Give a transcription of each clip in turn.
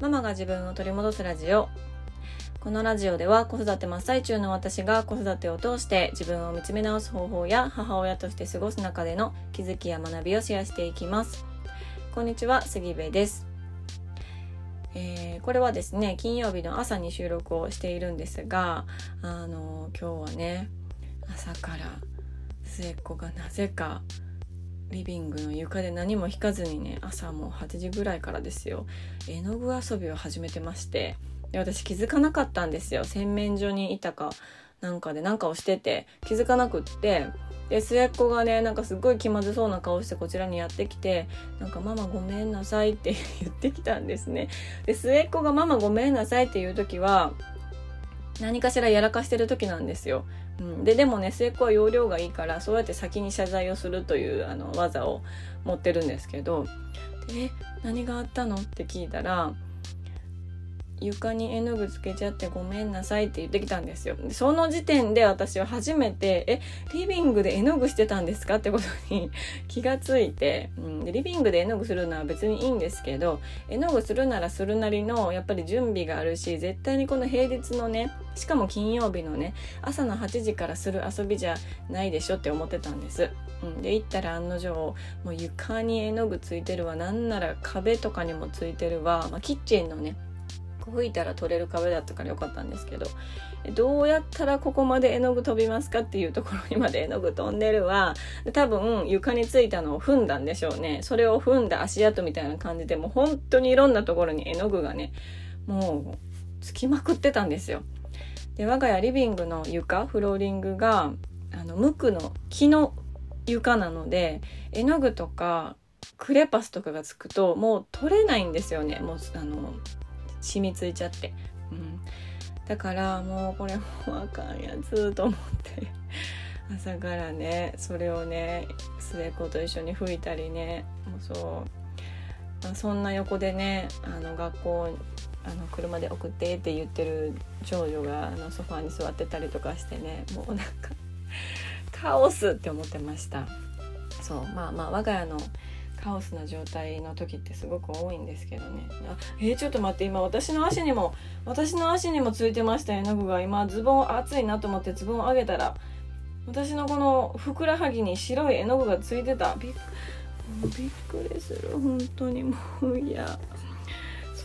ママが自分を取り戻すラジオ。このラジオでは子育て真っ最中の私が子育てを通して自分を見つめ直す方法や母親として過ごす中での気づきや学びをシェアしていきます。こんにちは杉部です。えー、これはですね金曜日の朝に収録をしているんですがあの今日はね朝から末っ子がなぜかリビングの床で何も引かずにね朝もう8時ぐらいからですよ。絵の具遊びを始めてまして。で私気づかなかったんですよ。洗面所にいたかなんかで何かをしてて気づかなくって。で末っ子がねなんかすごい気まずそうな顔してこちらにやってきてなんか「ママごめんなさい」って言ってきたんですね。で末っ子が「ママごめんなさい」っていう時は何かしらやらかしてる時なんですよ。うん、ででもね末っ子は容量がいいからそうやって先に謝罪をするというあの技を持ってるんですけど「で何があったの?」って聞いたら床に絵の具つけちゃってごめんなさいって言ってきたんですよ。その時点で私は初めて、え、リビングで絵の具してたんですか？ってことに 気がついて、うん、で、リビングで絵の具するのは別にいいんですけど、絵の具するならするなりのやっぱり準備があるし、絶対にこの平日のね、しかも金曜日のね、朝の8時からする遊びじゃないでしょって思ってたんです。うん、で、行ったら案の定、もう床に絵の具ついてるわ、なんなら壁とかにもついてるわ、まあ、キッチンのね、吹いたら取れる壁だったからよかったんですけど。どうやったらここまで絵の具飛びますかっていうところにまで絵の具飛んでるわ。多分床についたのを踏んだんでしょうね。それを踏んだ足跡みたいな感じでもう本当にいろんなところに絵の具がねもうつきまくってたんですよ。で我が家リビングの床フローリングがあの無垢の木の床なので絵の具とかクレパスとかがつくともう取れないんですよね。もうあの染みついちゃって、うん、だからもうこれもうあかんやつと思って。朝からねそれをね末子と一緒に吹いたりね。もうそう、まあ、そんな横でねあの学校あの車で送ってって言ってる長女があのソファーに座ってたりとかしてねもうなんかカオスって思ってました。そうまあまあ我が家のカオスな状態の時ってすごく多いんですけどね。あえー、ちょっと待って今私の足にも私の足にもついてました絵の具が。今ズボン暑いなと思ってズボン上げたら私のこのふくらはぎに白い絵の具がついてた。びっびっくりする。本当に。もういや。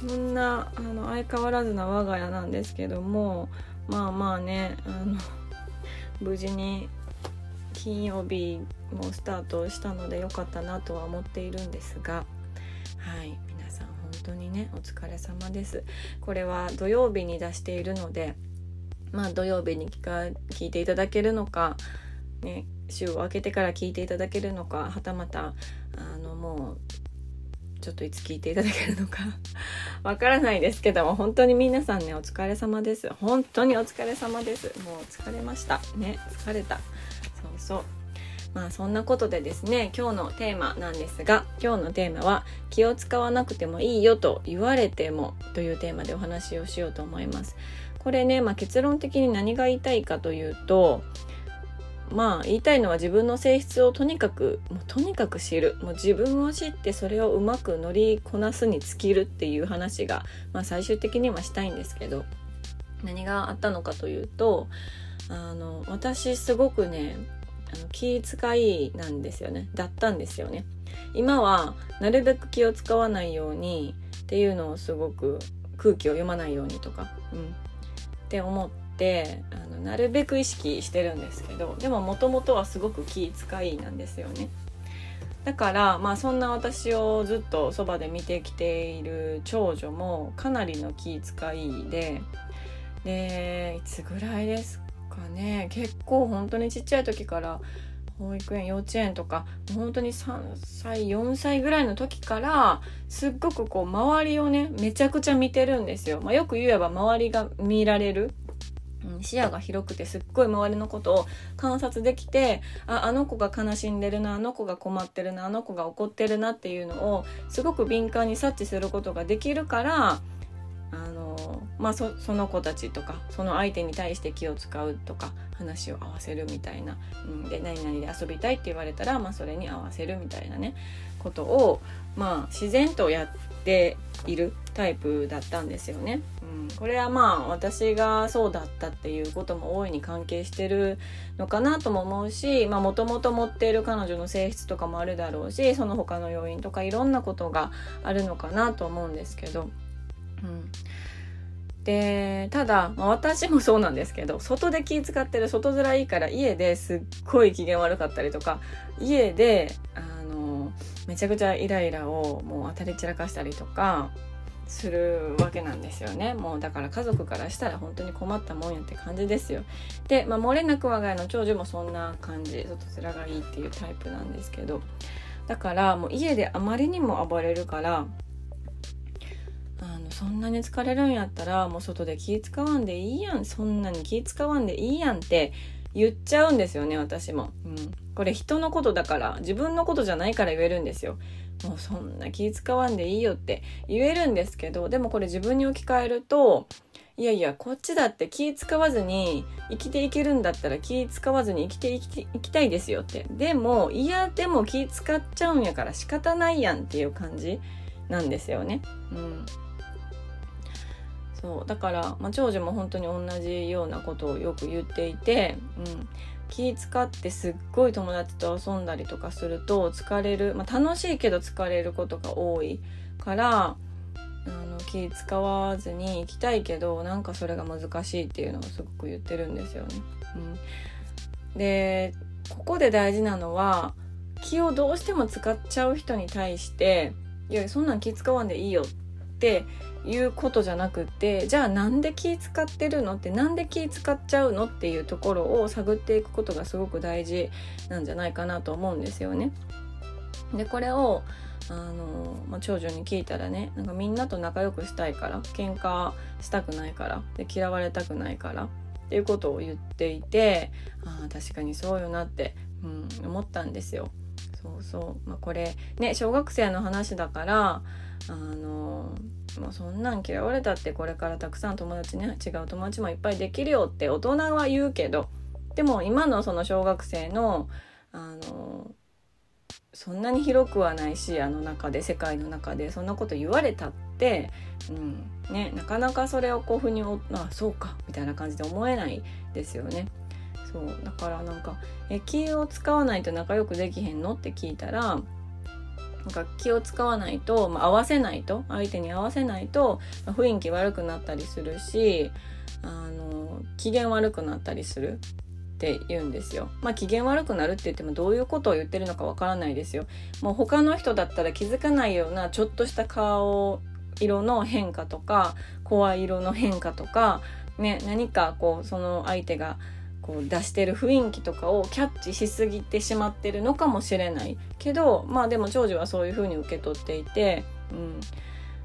そんなあの相変わらずな我が家なんですけどもまあまあねあの 無事に金曜日もスタートしたので良かったなとは思っているんですがはい皆さん本当にねお疲れ様です。これは土曜日に出しているのでまあ土曜日に聞か聞いていただけるのかね週を明けてから聞いていただけるのかはたまたあのもうちょっといつ聞いていただけるのか。わからないですけども本当に皆さんねお疲れ様です。本当にお疲れ様です。もう疲れました。ね疲れた。そうそう。まあそんなことでですね今日のテーマなんですが今日のテーマは気を使わなくてもいいよと言われてもというテーマでお話をしようと思います。これね、まあ、結論的に何が言いたいかというとまあ言いたいのは自分の性質をとにかくもうとにかく知る。もう自分を知ってそれをうまく乗りこなすに尽きるっていう話が、まあ、最終的にはしたいんですけど何があったのかというとあの私すごくねあの気遣いなんですよね。だったんですよね。今はなるべく気を使わないようにっていうのをすごく空気を読まないようにとか、うん、って思ってあのなるべく意識してるんですけどでももともとはすごく気遣いなんですよねだからまあそんな私をずっとそばで見てきている長女もかなりの気遣いででいつぐらいですかね結構本当にちっちゃい時から保育園幼稚園とか本当に3歳4歳ぐらいの時からすっごくこう周りをねめちゃくちゃ見てるんですよ。まあ、よく言えば周りが見られる視野が広くてすっごい周りのことを観察できてああの子が悲しんでるなあの子が困ってるなあの子が怒ってるなっていうのをすごく敏感に察知することができるからあのまあその子たちとかその相手に対して気を使うとか話を合わせるみたいな、うん、で何々で遊びたいって言われたら、まあ、それに合わせるみたいなねことを、まあ、自然とやっているタイプだったんですよね。うん、これはまあ私がそうだったっていうことも大いに関係してるのかなとも思うしもともと持っている彼女の性質とかもあるだろうしその他の要因とかいろんなことがあるのかなと思うんですけど。うんでただ、まあ、私もそうなんですけど外で気使ってる外面いいから家ですっごい機嫌悪かったりとか家であのめちゃくちゃイライラをもう当たり散らかしたりとかするわけなんですよね。もうだから家族からしたら本当に困ったもんやって感じですよ。で、まあ、漏れなく我が家の長女もそんな感じ外面がいいっていうタイプなんですけどだからもう家であまりにも暴れるからのそんなに疲れるんやったらもう外で気使わんでいいやん。そんなに気使わんでいいやんって言っちゃうんですよね私も、うん、これ人のことだから自分のことじゃないから言えるんですよ。もうそんな気使わんでいいよって言えるんですけどでもこれ自分に置き換えるといやいやこっちだって気使わずに生きていけるんだったら気使わずに生きていきいきたいですよって。でもいやでも気使っちゃうんやから仕方ないやんっていう感じなんですよね。うん。そうだから、まあ、長女も本当に同じようなことをよく言っていて、うん、気使ってすっごい友達と遊んだりとかすると疲れる、まあ、楽しいけど疲れることが多いからあの気使わずに行きたいけどなんかそれが難しいっていうのをすごく言ってるんですよね。うん、でここで大事なのは気をどうしても使っちゃう人に対して「いやそんなん気使わんでいいよ」ってっていうことじゃなくってじゃあなんで気使ってるのってなんで気使っちゃうのっていうところを探っていくことがすごく大事なんじゃないかなと思うんですよね。でこれをあの、まあ、長女に聞いたらねなんかみんなと仲良くしたいから喧嘩したくないからで嫌われたくないからっていうことを言っていてああ確かにそうよなって、うん、思ったんですよ。そうそう、まあ、これね小学生の話だからあのもうそんなん嫌われたってこれからたくさん友達ね違う友達もいっぱいできるよって大人は言うけどでも今のその小学生のあのそんなに広くはないしあの中で世界の中でそんなこと言われたって、うんね、なかなかそれをこうふうにあそうかみたいな感じで思えないですよね。そうだからなんか「え気を使わないと仲良くできへんの?」って聞いたらなんか気を使わないと、まあ、合わせないと相手に合わせないと、まあ、雰囲気悪くなったりするしあの機嫌悪くなったりするって言うんですよ。まあ機嫌悪くなるって言ってもどういうことを言ってるのかわからないですよ。もう他の人だったら気づかないようなちょっとした顔色の変化とか声色の変化とかね何かこうその相手がこう出してる雰囲気とかをキャッチしすぎてしまってるのかもしれないけどまあでも長女はそういう風に受け取っていて、うん、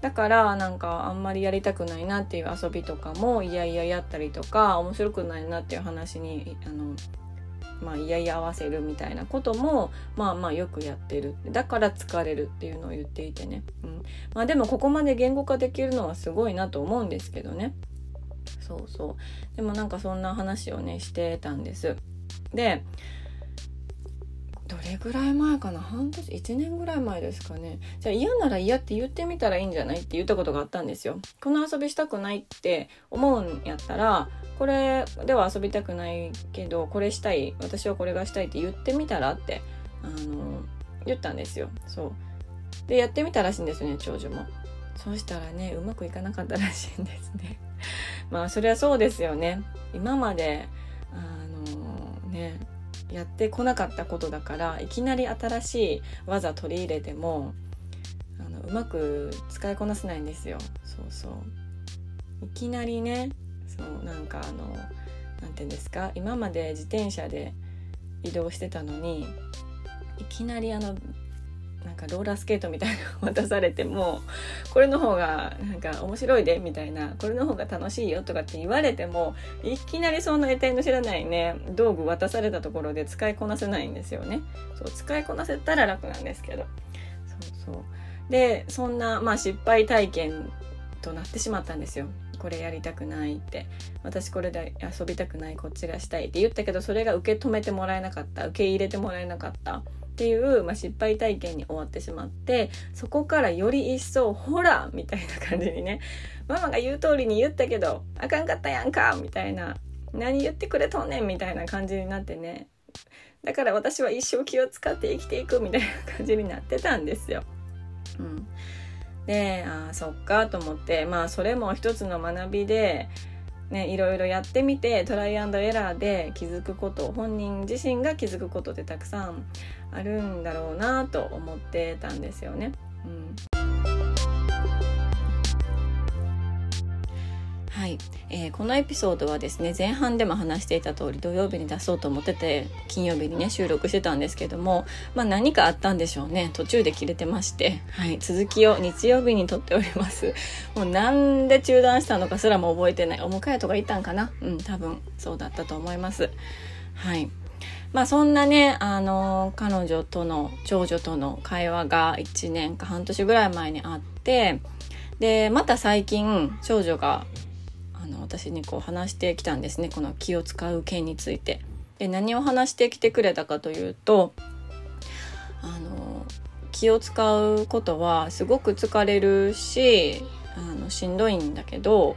だからなんかあんまりやりたくないなっていう遊びとかもいやいややったりとか面白くないなっていう話にあのまあ、いやいや合わせるみたいなこともまあまあよくやってる。だから疲れるっていうのを言っていてね、うん。まあ、でもここまで言語化できるのはすごいなと思うんですけどね。そうそう。でもなんかそんな話をねしてたんです。でどれぐらい前かな？半年？1年ぐらい前ですかね。じゃあ嫌なら嫌って言ってみたらいいんじゃないって言ったことがあったんですよ。この遊びしたくないって思うんやったらこれでは遊びたくないけどこれしたい私はこれがしたいって言ってみたらってあの言ったんですよ。そう。でやってみたらしいんですよね長女も。そうしたらねうまくいかなかったらしいんですね。まあそれはそうですよね。今まであのねやってこなかったことだからいきなり新しい技取り入れてもあのうまく使いこなせないんですよ。そうそう。いきなりねそうなんかあの何て言うんですか今まで自転車で移動してたのにいきなりあのなんかローラースケートみたいなの渡されてもこれの方がなんか面白いでみたいな。これの方が楽しいよとかって言われてもいきなりそんな得体の知らないね。道具渡されたところで使いこなせないんですよね。そう使いこなせたら楽なんですけど。そうそう。でそんなまあ失敗体験となってしまったんですよ。これやりたくないって。私これで遊びたくないこっちがしたいって言ったけどそれが受け止めてもらえなかった。受け入れてもらえなかった。っていう、まあ、失敗体験に終わってしまってそこからより一層ほらみたいな感じにね。ママが言う通りに言ったけどあかんかったやんかみたいな。何言ってくれとんねんみたいな感じになってね。だから私は一生気を使って生きていくみたいな感じになってたんですよ。うん、でああそっかと思ってまあそれも一つの学びでね、いろいろやってみてトライアンドエラーで気づくこと本人自身が気づくことってたくさんあるんだろうなと思ってたんですよね。うんはい、えー、このエピソードはですね前半でも話していた通り土曜日に出そうと思ってて金曜日にね収録してたんですけども、まあ、何かあったんでしょうね。途中で切れてまして、はい、続きを日曜日に撮っております。もうなんで中断したのかすらも覚えてない。お迎えとかいたんかな？うん多分そうだったと思います。はい。まあそんなね、あの、彼女との、長女との会話が1年か半年ぐらい前にあって、で、また最近、長女が私にこう話してきたんですねこの気を使う件について。で何を話してきてくれたかというとあの気を使うことはすごく疲れるしあのしんどいんだけど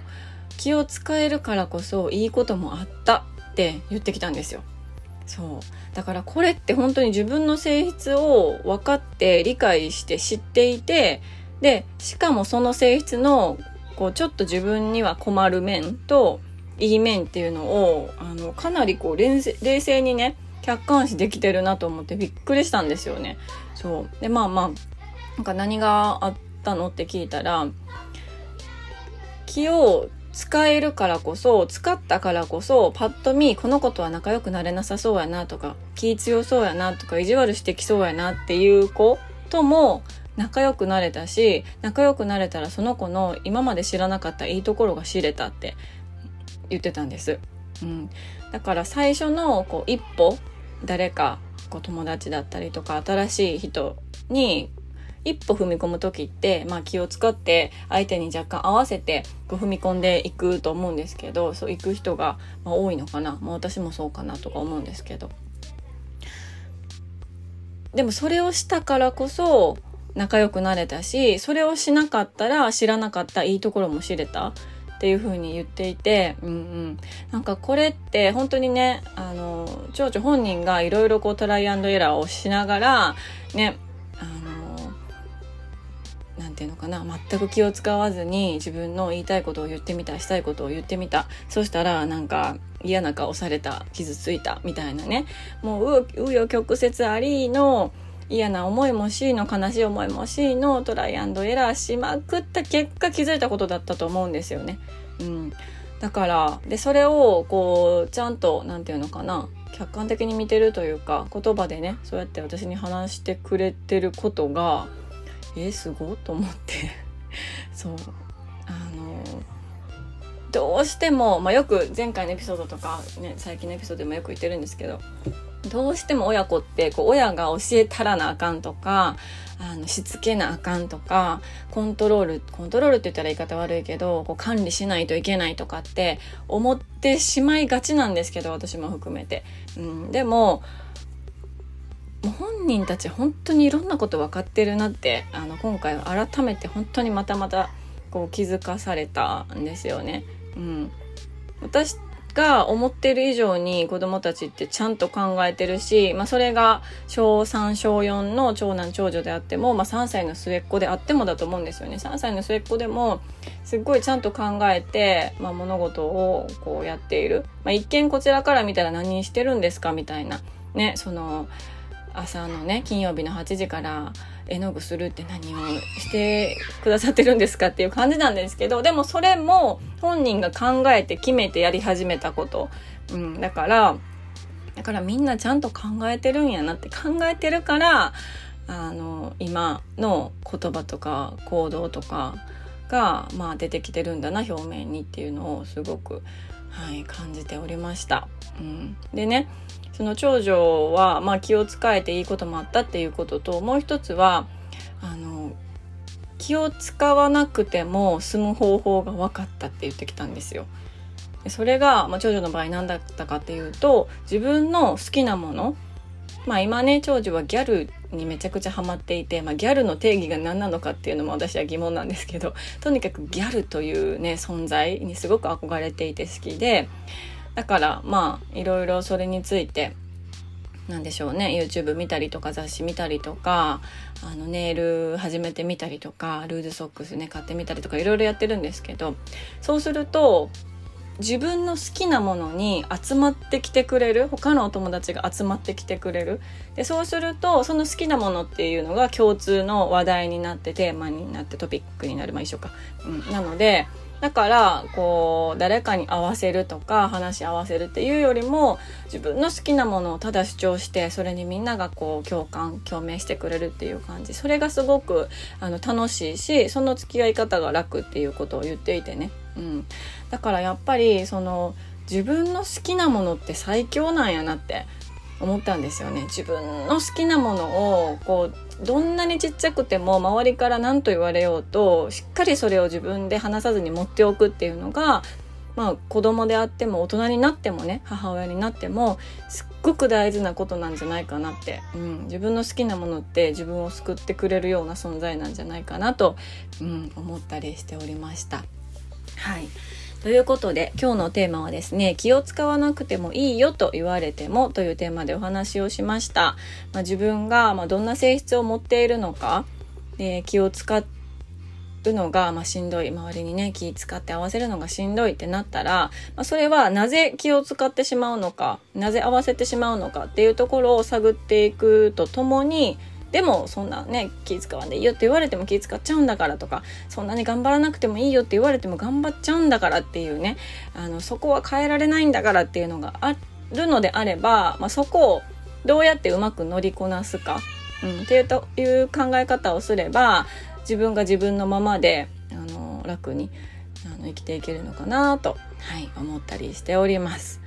気を使えるからこそいいこともあったって言ってきたんですよ。そうだからこれって本当に自分の性質を分かって理解して知っていてでしかもその性質のこうちょっと自分には困る面といい面っていうのをあのかなりこう冷静にね客観視できてるなと思ってびっくりしたんですよね。そうでまあまあなんか何があったのって聞いたら気を使えるからこそ使ったからこそパッと見この子とは仲良くなれなさそうやなとか気強そうやなとか意地悪してきそうやなっていう子とも仲良くなれたし仲良くなれたらその子の今まで知らなかったいいところが知れたって言ってたんです。うん、だから最初のこう一歩誰かこう友達だったりとか新しい人に一歩踏み込む時って、まあ、気を使って相手に若干合わせてこう踏み込んでいくと思うんですけどそう行く人が、まあ、多いのかな、まあ、私もそうかなとか思うんですけど。でもそれをしたからこそ仲良くなれたしそれをしなかったら知らなかったいいところも知れた。っていう風に言っていて、うんうん、なんかこれって本当にねあの長女本人がいろいろこうトライアンドエラーをしながらねあのなんていうのかな全く気を使わずに自分の言いたいことを言ってみたしたいことを言ってみた。そしたらなんか嫌な顔された傷ついたみたいなね。もう紆余曲折ありの嫌な思いもしの悲しい思いもしのトライアンドエラーしまくった結果気づいたことだったと思うんですよね。うん、だからでそれをこうちゃんと何て言うのかな。客観的に見てるというか言葉でねそうやって私に話してくれてることがえー、すごいと思って。そう。あのどうしても、まあ、よく前回のエピソードとか、ね、最近のエピソードでもよく言ってるんですけどどうしても親子ってこう親が教えたらなあかんとかあのしつけなあかんとかコントロールコントロールって言ったら言い方悪いけどこう管理しないといけないとかって思ってしまいがちなんですけど私も含めて。うん、でも本人たち本当にいろんなこと分かってるなってあの今回改めて本当にまたまたこう気づかされたんですよね。うん、私が思ってる以上に子供たちってちゃんと考えてるし、まあ、それが小3小4の長男長女であっても、まあ、3歳の末っ子であってもだと思うんですよね。3歳の末っ子でもすっごいちゃんと考えて、まあ、物事をこうやっている、まあ、一見こちらから見たら何してるんですかみたいな。ねその朝のね金曜日の8時から絵の具するって何をしてくださってるんですかっていう感じなんですけどでもそれも本人が考えて決めてやり始めたこと、うん、だからだからみんなちゃんと考えてるんやなって考えてるからあの今の言葉とか行動とかが、まあ、出てきてるんだな表面にっていうのをすごく、はい、感じておりました。うん、でねその長女は、まあ、気を使えていいこともあったっていうことともう一つはあの気を使わなくても済む方法が分かったって言ってきたんですよ。それが、まあ、長女の場合何だったかっていうと自分の好きなものまあ今ね長女はギャルにめちゃくちゃハマっていて、まあ、ギャルの定義が何なのかっていうのも私は疑問なんですけどとにかくギャルというね存在にすごく憧れていて好きでだからまあいろいろそれについてなんでしょうね。YouTube 見たりとか雑誌見たりとかあのネイル始めてみたりとかルーズソックスね買ってみたりとかいろいろやってるんですけどそうすると自分の好きなものに集まってきてくれる他のお友達が集まってきてくれる。でそうするとその好きなものっていうのが共通の話題になってテーマになってトピックになる。まあ一緒か、うん、なのでだからこう誰かに合わせるとか話し合わせるっていうよりも自分の好きなものをただ主張してそれにみんながこう共感共鳴してくれるっていう感じ。それがすごくあの楽しいしその付き合い方が楽っていうことを言っていてね、うん、だからやっぱりその自分の好きなものって最強なんやなって思ったんですよね。自分の好きなものをこうどんなにちっちゃくても周りから何と言われようとしっかりそれを自分で話さずに持っておくっていうのがまあ子供であっても大人になってもね母親になってもすっごく大事なことなんじゃないかなって、うん、自分の好きなものって自分を救ってくれるような存在なんじゃないかなと、うん、思ったりしておりました。はい。ということで今日のテーマはですね気を使わなくてもいいよと言われてもというテーマでお話をしました、まあ、自分がまどんな性質を持っているのか、え気を使うのが、ま、しんどい。周りにね気使って合わせるのがしんどいってなったら、まあ、それはなぜ気を使ってしまうのかなぜ合わせてしまうのかっていうところを探っていくとともにでもそんなね気使わんでいいよって言われても気使っちゃうんだからとかそんなに頑張らなくてもいいよって言われても頑張っちゃうんだからっていうねあのそこは変えられないんだからっていうのがあるのであれば、まあ、そこをどうやってうまく乗りこなすか、うん、っていうという考え方をすれば自分が自分のままであの楽にあの生きていけるのかなと、はい、思ったりしております。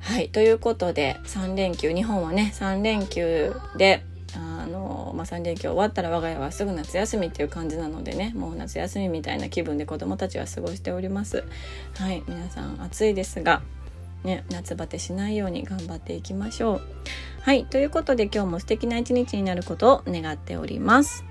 はい。ということで、3連休、日本はね、3連休で、まあ、3連休終わったら我が家はすぐ夏休みっていう感じなのでねもう夏休みみたいな気分で子どもたちは過ごしております。はい皆さん暑いですがね夏バテしないように頑張っていきましょう。はいということで今日も素敵な一日になることを願っております。